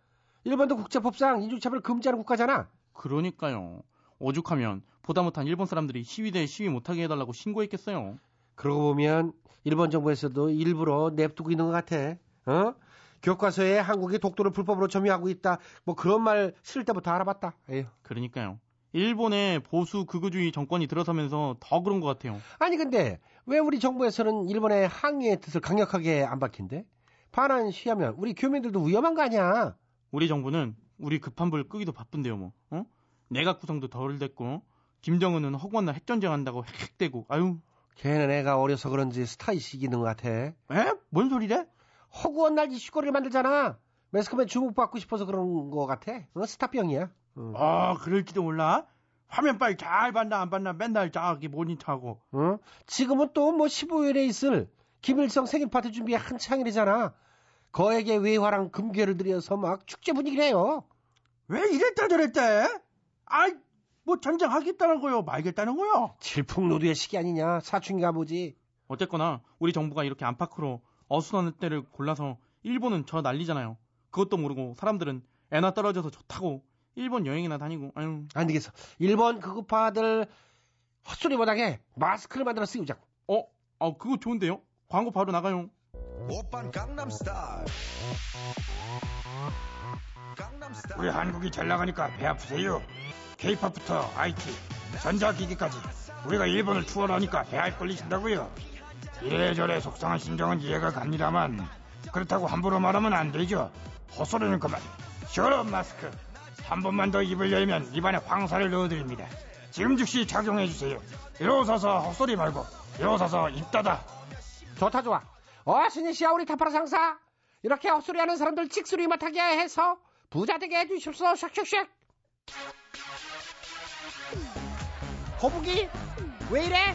일본도 국제법상 인종차별 금지하는 국가잖아. 그러니까요. 오죽하면 보다 못한 일본 사람들이 시위대에 시위 못하게 해달라고 신고했겠어요. 그러고 보면 일본 정부에서도 일부러 냅두고 있는 것 같아. 어? 교과서에 한국이 독도를 불법으로 점유하고 있다. 뭐 그런 말 쓸 때부터 알아봤다. 에휴. 그러니까요. 일본의 보수 극우주의 정권이 들어서면서 더 그런 것 같아요. 아니 근데 왜 우리 정부에서는 일본의 항의의 뜻을 강력하게 안 밝힌대? 반환 시하면 우리 교민들도 위험한 거 아니야? 우리 정부는 우리 급한 불 끄기도 바쁜데요, 뭐. 어? 내각 구성도 덜 됐고 김정은은 허구한 날 핵전쟁 한다고 핵대고 아유. 걔는 애가 어려서 그런지 스타일식 있는 것 같아. 에? 뭔 소리래? 허구한 날 이슈거리를 만들잖아. 매스컴에 주목받고 싶어서 그런 거 같아. 어, 스타병이야. 응. 아, 그럴지도 몰라. 화면 빨리 잘 봤나 안 봤나 맨날 저기 모니터하고. 어? 지금은 또 뭐 15일에 있을 김일성 생일 파티 준비 한창이래잖아. 거액의 외화랑 금괴를 들여서 막 축제 분위기래요. 왜 이랬다 저랬대? 아이, 뭐 전쟁하겠다는 거요, 말겠다는 거요? 질풍노도의 시기 아니냐. 사춘기가 뭐지. 어쨌거나 우리 정부가 이렇게 안팎으로 어수선한 때를 골라서 일본은 저 난리잖아요. 그것도 모르고 사람들은 애나 떨어져서 좋다고 일본 여행이나 다니고 아유. 안 되겠어. 일본 극우파들 헛소리 못하게 마스크를 만들어 쓰우자고. 어? 아 그거 좋은데요? 광고 바로 나가요. 오빤 강남스타일 우리 한국이 잘 나가니까 배 아프세요. 케이팝부터 IT, 전자기기까지 우리가 일본을 추월하니까 배알 걸리신다고요. 이래저래 속상한 심정은 이해가 갑니다만 그렇다고 함부로 말하면 안 되죠. 헛소리는 그만. 셔럽 마스크 한 번만 더 입을 열면 입안에 황사를 넣어드립니다. 지금 즉시 착용해 주세요. 일어서서 헛소리 말고 일어서서 입 닫아. 좋다 좋아. 어 신희 씨야 우리 타파라 상사. 이렇게 헛소리 하는 사람들 칙소리 못하게 해서 부자 되게 해주십시오. 샥샥샥. 거북이 왜 이래?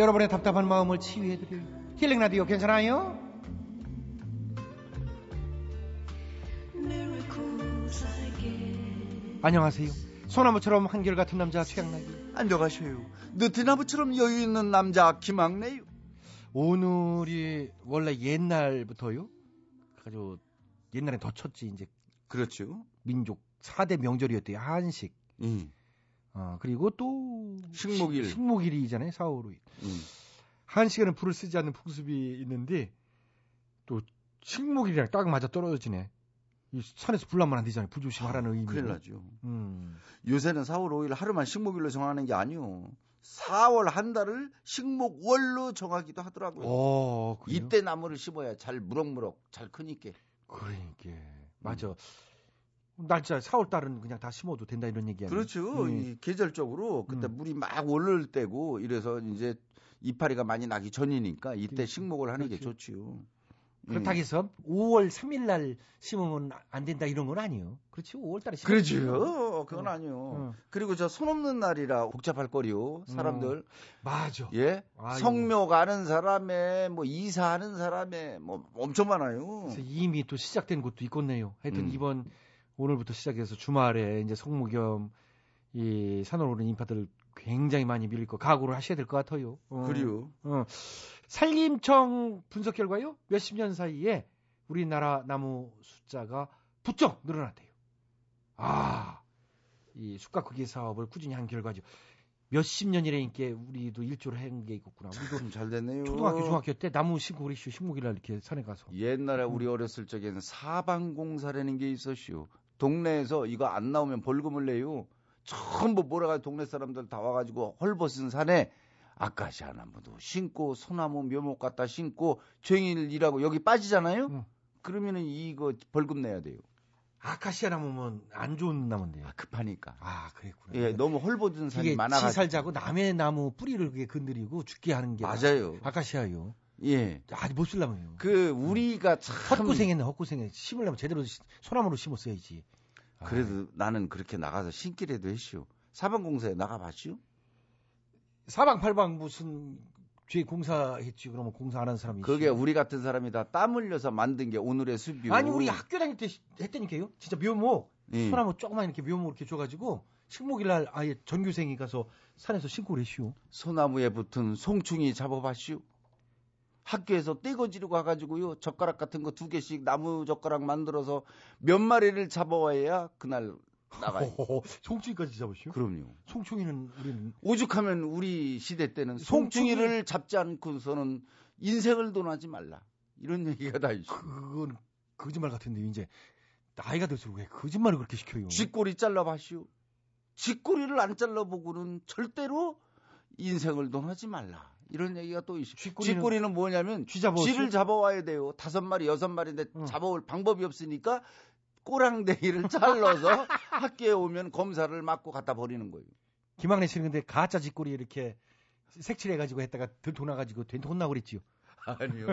여러분의 답답한 마음을 치유해드릴 힐링 라디오 괜찮아요? 안녕하세요. 소나무처럼 한결같은 남자 최양락이. 안녕하세요. 느티나무처럼 여유 있는 남자 김학래요. 오늘이 원래 옛날부터요. 아주 옛날에 더 쳤지 이제. 그렇죠. 민족 4대 명절이었대요. 한식. 음. 어, 그리고 또 식목일. 식- 식목일이잖아요. 4, 5, 6일. 음. 한식에는 불을 쓰지 않는 풍습이 있는데 또 식목일이랑 딱 맞아 떨어지네. 이 산에서 불 나면 안 되잖아요. 불 조심하라는 의미. 큰일 나죠. 음. 요새는 4월 5일 하루만 식목일로 정하는 게 아니요. 4월 한 달을 식목월로 정하기도 하더라고요. 어, 그래요? 이때 나무를 심어야 잘 무럭무럭 잘 크니까. 그러니까 맞아. 날짜 4월 달은 그냥 다 심어도 된다 이런 얘기 아니에요? 그렇죠. 음. 이 계절적으로 그때 물이 막 오를 때고 이래서 이제 이파리가 많이 나기 전이니까 이때 식목을 하는 게 좋지요. 그렇다고 해서 5월 3일 날 심으면 안 된다 이런 건 아니에요. 그렇지 5월 달에 심으면 그렇죠. 그건 아니요. 그리고 저 손 없는 날이라 복잡할 거리요. 사람들. 맞아. 예. 아이고. 성묘 가는 사람에 뭐 이사하는 사람에 뭐 엄청 많아요. 그래서 이미 또 시작된 곳도 있겠네요. 하여튼 음. 이번 오늘부터 시작해서 주말에 이제 성무겸 이 산을 오른 인파들 굉장히 많이 밀릴 거 각오를 하셔야 될 것 같아요. 어. 그래요. 어. 산림청 분석 결과요. 몇십 년 사이에 우리나라 나무 숫자가 부쩍 늘어났대요. 아, 이 숲과 크기 사업을 꾸준히 한 결과죠. 몇십 년이라니까 우리도 일조를 한 게 있겠구나. 우리도 잘 됐네요. 초등학교, 중학교 때 나무 심고 그랬슈. 식목일날 이렇게 산에 가서. 옛날에 우리 어렸을 적에는 사방공사라는 게 있었슈. 동네에서 이거 안 나오면 벌금을 내요. 전부 몰아가 동네 사람들 다 와가지고 헐벗은 산에 아카시아 나무도 신고 소나무 묘목 갖다 신고 종일 일하고 여기 빠지잖아요. 그러면은 이거 벌금 내야 돼요. 아카시아 나무면 안 좋은 나무인데요. 아, 급하니까. 아, 그랬구나. 예, 너무 헐벗은 산이 많아가지고. 치살자고 남의 나무 뿌리를 그게 건드리고 죽게 하는 게 맞아요. 아카시아요. 예. 아주 못 쓸라면요. 그 우리가 참 헛고생했네, 헛고생해. 심으려면 제대로 시- 소나무로 심었어야지. 그래도 나는 그렇게 나가서 신기라도 했시오. 사방공사에 나가봤시오? 사방팔방 무슨 죄 공사했지 그러면 공사 안 하는 사람이 그게 우리 같은 사람이 다 땀 흘려서 만든 게 오늘의 숲이오. 아니 우리 학교 다닐 때 시- 했다니까요. 진짜 묘목 예. 소나무 조그만 이렇게 묘목 이렇게 줘가지고 식목일 날 아예 전교생이 가서 산에서 신고 그랬시오. 소나무에 붙은 송충이 잡아봤시오. 학교에서 떼거지르고 가가지고요 젓가락 같은 거 두 개씩 나무 젓가락 만들어서 몇 마리를 잡아와야 그날 나가요. 송충이까지 잡으시오? 그럼요. 송충이는 우리는 오죽하면 우리 시대 때는 송충이를 잡지 않고서는 인생을 돈하지 말라. 이런 얘기가 다 있어. 그건 거짓말 같은데 이제 나이가 들수록 왜 거짓말을 그렇게 시켜요? 쥐꼬리 잘라봐시오. 쥐꼬리를 안 잘라보고는 절대로 인생을 돈하지 말라. 이런 얘기가 또 있어. 쥐꼬리는- 쥐꼬리는 뭐냐면 쥐 잡아오시오? 쥐를 잡아와야 돼요. 다섯 마리, 여섯 마리인데 잡아올 방법이 없으니까 꼬랑댕이를 잘라서 학교에 오면 검사를 맞고 갖다 버리는 거예요. 김학래 씨는 근데 가짜 쥐꼬리 이렇게 색칠해가지고 했다가 들통 나가지고 된통 혼나고 그랬지요. 아니요.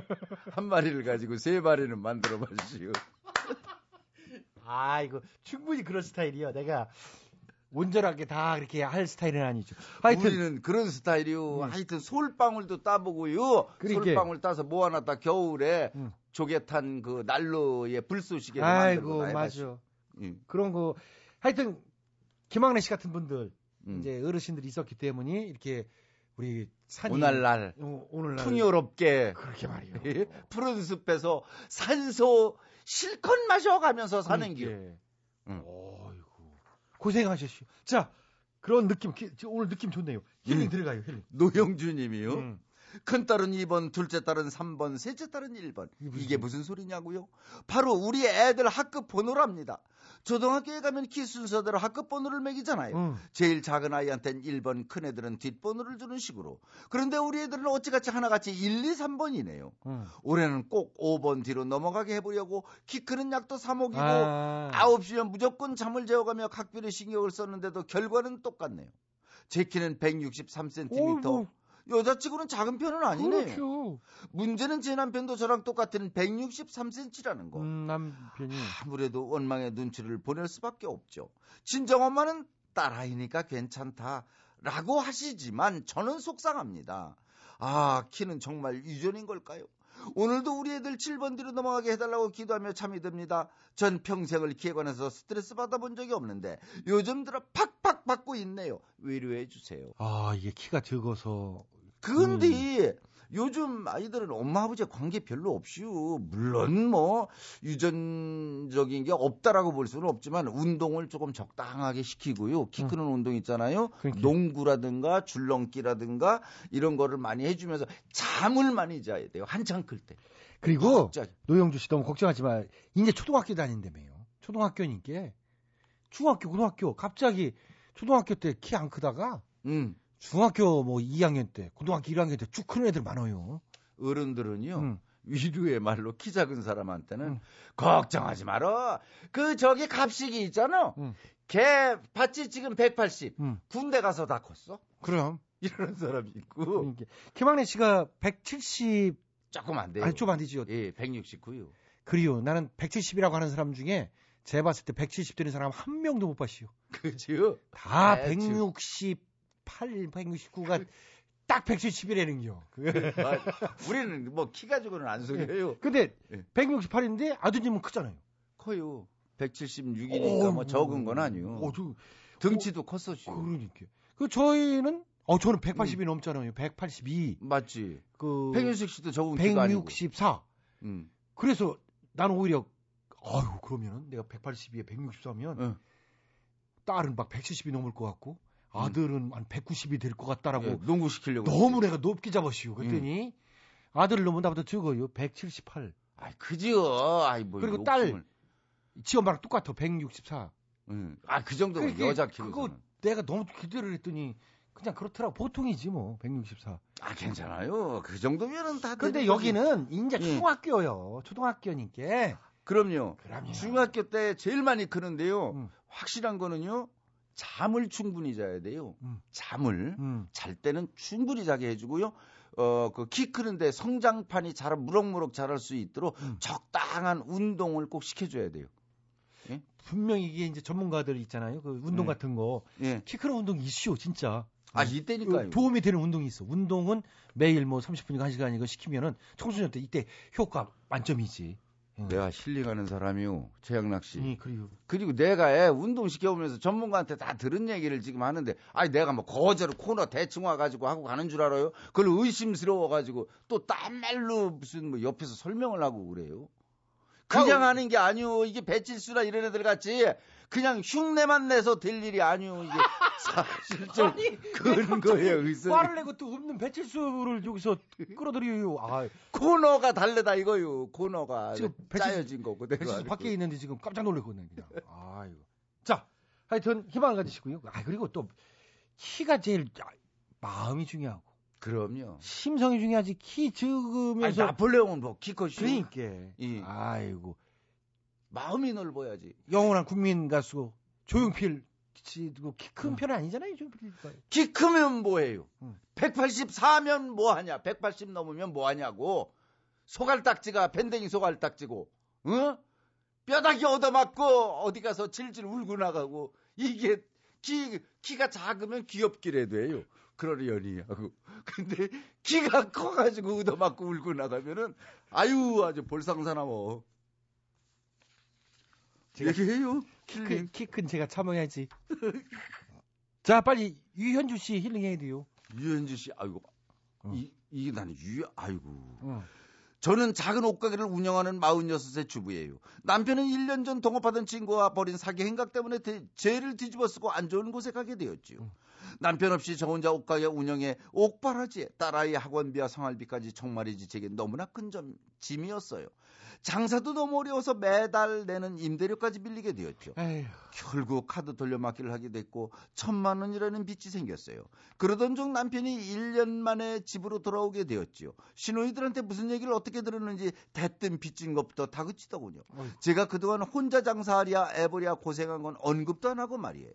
한 마리를 가지고 세 마리는 만들어 봐시오. 아 이거 충분히 그런 스타일이요. 내가 온전하게 다 그렇게 할 스타일은 아니죠. 하여튼 우리는 그런 스타일이요. 하여튼 솔방울도 따보고요. 그러니까. 솔방울 따서 모아놨다 겨울에 조개탄 그 난로에 불쏘시개 아이고 맞아. 예. 그런 거 하여튼 김학래 씨 같은 분들 음. 이제 어르신들이 있었기 때문에 이렇게 우리 산이 오늘날 어, 오늘날 풍요롭게 그렇게 말이요. 예? 푸른 숲에서 산소 실컷 마셔가면서 사는 길. 그러니까. 고생하셨슈. 자 그런 느낌 기- 오늘 느낌 좋네요. 힐링 음. 들어가요 힐링. 노영주님이요. 음. 큰 딸은 2번, 둘째 딸은 3번, 셋째 딸은 1번. 이게 무슨 소리냐고요? 바로 우리 애들 학급 번호랍니다. 초등학교에 가면 키 순서대로 학급 번호를 매기잖아요. 음. 제일 작은 아이한테는 1번, 큰 애들은 뒷번호를 주는 식으로. 그런데 우리 애들은 어찌같이 하나같이 1, 2, 3번이네요. 음. 올해는 꼭 5번 뒤로 넘어가게 해보려고 키 크는 약도 사먹이고 아. 아홉 시면 무조건 잠을 재워가며 각별히 신경을 썼는데도 결과는 똑같네요. 제 키는 163cm. 어이구. 여자치고는 작은 편은 아니네. 그렇죠. 문제는 제 남편도 저랑 똑같은 163cm라는 거. 음, 남편이 아무래도 원망의 눈치를 보낼 수밖에 없죠. 친정 엄마는 딸아이니까 괜찮다 라고 하시지만 저는 속상합니다. 아, 키는 정말 유전인 걸까요? 오늘도 우리 애들 7번 뒤로 넘어가게 해달라고 기도하며 참이 듭니다. 전 평생을 키에 관해서 스트레스 받아본 적이 없는데 요즘 들어 팍팍 받고 있네요. 위로해 주세요. 아 이게 키가 적어서 근데 요즘 아이들은 엄마 아버지의 관계 별로 없이요. 물론 뭐 유전적인 게 없다라고 볼 수는 없지만 운동을 조금 적당하게 시키고요. 키 크는 운동 있잖아요. 농구라든가 줄넘기라든가 이런 거를 많이 해주면서 잠을 많이 자야 돼요. 한창 클 때. 그리고 갑자기. 노영주 씨 너무 걱정하지 마. 이제 초등학교 다닌다며요. 초등학교니까 중학교, 고등학교 갑자기 초등학교 때 키 안 크다가 음. 중학교 뭐 2학년 때, 고등학교 1학년 때쭉 크는 애들 많아요. 어른들은요. 음. 위로의 말로 키 작은 사람한테는 걱정하지 마라. 그 저기 갑식이 있잖아. 걔 밭이 지금 180. 음. 군대 가서 다 컸어. 그럼 이러는 사람이 있고. 그러니까. 김학래 씨가 170 조금 안 돼요. 아니 좀안 되죠. 예, 169요. 그리요. 나는 170이라고 하는 사람 중에 제가 봤을 때 170 되는 사람 한 명도 못 봤시요. 그죠? 다 아, 168, 169가 딱 170이라는겨. 아, 우리는 뭐 키 가지고는 안 속여요. 근데 예. 168인데 아드님은 크잖아요. 커요. 176이니까 뭐 적은 건 아니요. 어, 저, 등치도 컸었죠. 그러니까. 그 저희는 어 저는 180이 넘잖아요. 182. 맞지. 그 백윤식 씨도 적은 키가 아니고. 164. 음. 그래서 나는 오히려 아유 그러면은 내가 182에 164면 응. 딸은 막 170이 넘을 것 같고 아들은 한 190이 될 것 같다라고 예, 농구 시키려고. 너무 내가 높게 잡았시오. 그랬더니 아들을 너무 나보다 적어요. 178. 아, 그지요. 아이 뭐 그리고. 딸 지엄마랑 똑같아. 164. 응. 아, 그 정도면 그게 여자 그거 키로는. 내가 너무 기대를 했더니 그냥 그렇더라고. 보통이지 뭐 164. 아 괜찮아요. 그 정도면은 다. 근데. 여기는 이제 예. 초등학교요. 초등학교니까. 그럼요. 그럼요. 중학교 때 제일 많이 크는데요. 음. 확실한 거는요. 잠을 충분히 자야 돼요. 음. 잠을 음. 잘 때는 충분히 자게 해주고요. 어, 그 키 크는데 성장판이 잘 무럭무럭 자랄 수 있도록 음. 적당한 운동을 꼭 시켜줘야 돼요. 분명히 이게 이제 전문가들 있잖아요. 그 운동 예. 같은 거. 예. 키 크는 운동 이슈 진짜. 아, 음. 이때니까요. 그 도움이 되는 운동이 있어. 운동은 매일 뭐 30분이고 1시간 이거 시키면은 청소년 때 이때 효과 만점이지. 응. 내가 힐링하는 사람이요. 최양락 씨. 예, 그래요. 그리고 내가 애 운동 시켜오면서 전문가한테 다 들은 얘기를 지금 하는데, 아니 내가 뭐 거제로 코너 대충 와가지고 하고 가는 줄 알아요? 그걸 의심스러워가지고 또 딴 말로 무슨 뭐 옆에서 설명을 하고 그래요. 그냥 하는 게 아니오. 이게 배칠수나 이런 애들 같이 그냥 흉내만 내서 될 일이 아니오. 이게 사실 좀 그런 거예요. 의사. 화를 내고 또 없는 배칠수를 여기서 끌어들여요. 아, 코너가 달래다 이거요. 코너가 지금 배칠- 짜여진 거고 배칠수. 밖에 있는데 지금 깜짝 놀랐거든요. 그냥. 아이고. 자, 하여튼 희망을 가지시고요. 아, 그리고 또 키가 제일 아, 마음이 중요하고 그럼요. 심성이 중요하지. 키 아니, 적으면서 나폴레옹은 뭐 키컷이 그러니까. 이 아이고. 마음이 넓어야지. 영원한 국민 가수 조용필 씨도 키큰 편은 아니잖아요, 조용필 씨가. 키 크면 뭐해요? 응. 184면 뭐하냐? 180 넘으면 뭐하냐고? 소갈딱지가 밴댕이 소갈딱지고, 어? 뼈다귀 얻어맞고 어디 가서 질질 울고 나가고 이게 키 키가 작으면 귀엽기라도 해요. 그러려니 하고. 근데 키가 커가지고 얻어맞고 울고 나가면은 아유 아주 볼상사나워. 얘기해요. 힐링. 키큰 제가 참아야지. 자, 빨리 유현주 씨 힐링해야 돼요. 유현주 씨, 아이고, 이, 이게 나는 유, 아이고. 어. 저는 작은 옷가게를 운영하는 46세 주부예요. 남편은 1년 전 동업하던 친구와 벌인 사기 행각 때문에 대- 죄를 뒤집어 쓰고 안 좋은 곳에 가게 되었지요. 남편 없이 저 혼자 옷가게 운영에 옥바라지에 딸아이 학원비와 생활비까지 정말이지 제게 너무나 큰 점, 짐이었어요. 장사도 너무 어려워서 매달 내는 임대료까지 빌리게 되었죠. 에휴. 결국 카드 돌려막기를 하게 됐고 천만 원이라는 빚이 생겼어요. 그러던 중 남편이 1년 만에 집으로 돌아오게 되었지요. 신호이들한테 무슨 얘기를 어떻게 들었는지 대뜸 빚진 것부터 다그치더군요. 제가 그동안 혼자 장사하랴 애버랴 고생한 건 언급도 안 하고 말이에요.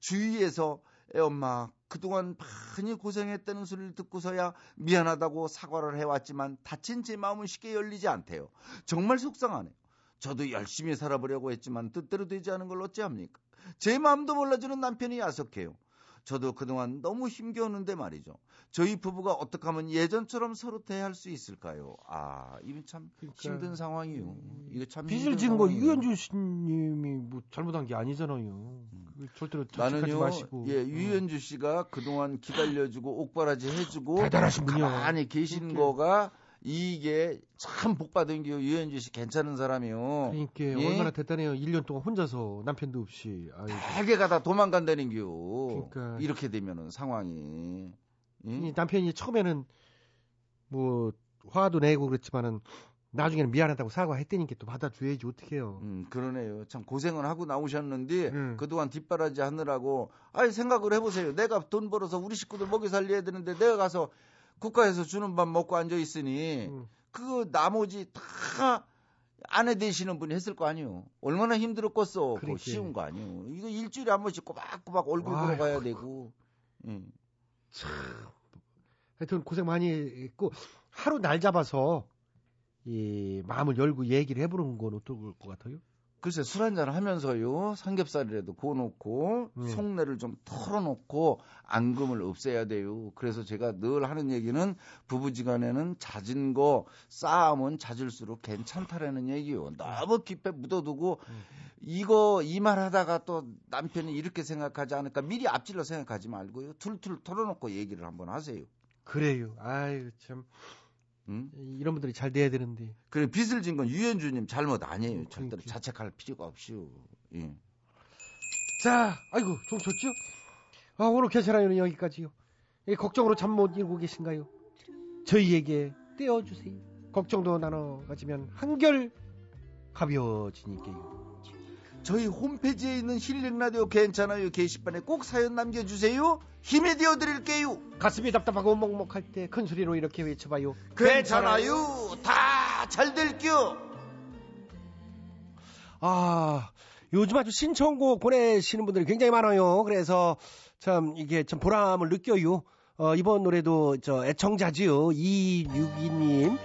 주위에서 애 엄마 그동안 많이 고생했다는 소리를 듣고서야 미안하다고 사과를 해왔지만 다친 제 마음은 쉽게 열리지 않대요. 정말 속상하네요. 저도 열심히 살아보려고 했지만 뜻대로 되지 않은 걸 어찌합니까? 제 마음도 몰라주는 남편이 야속해요. 저도 그동안 너무 힘겨웠는데 말이죠. 저희 부부가 어떻게 하면 예전처럼 서로 대할 수 있을까요? 아, 이건 참 힘든 상황이요. 이거 참 빚을 지은 거. 유현주 씨님이 뭐 잘못한 게 아니잖아요. 그걸 절대로 나는요, 마시고. 예, 유현주 씨가 그동안 기다려주고 옥바라지 해주고 대단하신 분이요. 가만히 계신 거가 이게 참 복받은 게 유현주 씨 괜찮은 사람이요. 그러니까 예? 얼마나 대단해요. 1년 동안 혼자서 남편도 없이. 아이고. 대개가 다 도망간다는 겨. 그러니까. 이렇게 되면은 상황이. 예? 이 남편이 처음에는 뭐 화도 내고 그랬지만은 나중에는 미안하다고 사과했다니까 또 받아줘야지 어떡해요. 음, 그러네요. 참 고생을 하고 나오셨는데 음. 그동안 뒷바라지 하느라고 아니 생각을 해보세요. 내가 돈 벌어서 우리 식구들 먹이 살려야 되는데 내가 가서 국가에서 주는 밥 먹고 앉아 있으니 음. 그 나머지 다 아내 되시는 분이 했을 거 아니에요. 얼마나 힘들었겠어. 그거. 쉬운 거 아니에요. 이거 일주일에 한 번씩 꼬박꼬박 얼굴 보러 아이고. 가야 되고. 예. 하여튼 고생 많이 했고 하루 날 잡아서 이 마음을 열고 얘기를 해보는 건 어떨 것 같아요? 글쎄 술 한잔 하면서요 삼겹살이라도 구워놓고 네. 속내를 좀 털어놓고 앙금을 없애야 돼요. 그래서 제가 늘 하는 얘기는 부부지간에는 잦은 거 쌓으면 잦을수록 괜찮다라는 얘기요. 너무 깊게 묻어두고 이거 이 말 하다가 또 남편이 이렇게 생각하지 않을까 미리 앞질러 생각하지 말고요. 툴툴 털어놓고 얘기를 한번 하세요. 그래요. 아유 참 응? 이런 분들이 잘 돼야 되는데. 그래 빚을 진 건 유현주님 잘못 아니에요. 절대로 그러니까. 자책할 필요가 없이요. 예. 자, 아이고 좀 좋죠? 아 오늘 괜찮아요 여기까지요. 예, 걱정으로 잠 못 이루고 계신가요? 저희에게 떼어주세요. 걱정도 나눠 가지면 한결 가벼워지니까요. 저희 홈페이지에 있는 힐링 라디오 괜찮아요 게시판에 꼭 사연 남겨주세요. 힘이 되어 드릴게요. 가슴이 답답하고 먹먹할 때 큰 소리로 이렇게 외쳐봐요. 괜찮아요. 다 잘 될게요. 아, 요즘 아주 신청곡 보내시는 분들이 굉장히 많아요. 그래서 참 이게 참 보람을 느껴요. 어, 이번 노래도 저 애청자지요. 262님.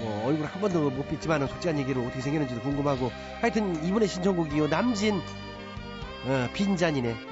뭐 얼굴 한 번도 못 뵀지만 솔직한 얘기로 어떻게 생겼는지도 궁금하고 하여튼 이분의 신청곡이요. 남진 어, 빈잔이네.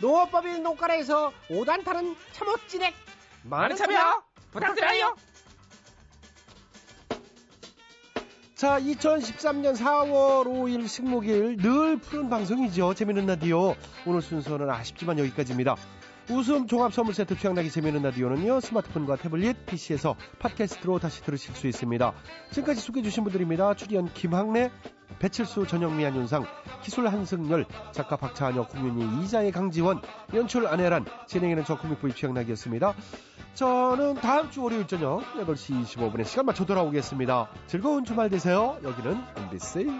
농업법인 농가라에서 5단 타는 참옷 진액 많은 참여 부탁드려요 자, 2013년 4월 5일 식목일 늘 푸른 방송이죠. 재미있는 라디오. 오늘 순서는 아쉽지만 여기까지입니다. 웃음 종합 선물 세트 취향나게 재미있는 라디오는요. 스마트폰과 태블릿, PC에서 팟캐스트로 다시 들으실 수 있습니다. 지금까지 소개해 주신 분들입니다. 출연 김학래, 배칠수, 전영미, 안윤상, 기술 한승열, 작가 박차한혁, 공윤이, 이자의 강지원, 연출 안혜란, 진행에는 저 코믹부의 취향나기였습니다. 저는 다음 주 월요일 저녁 8시 25분에 시간 맞춰 돌아오겠습니다. 즐거운 주말 되세요. 여기는 MBC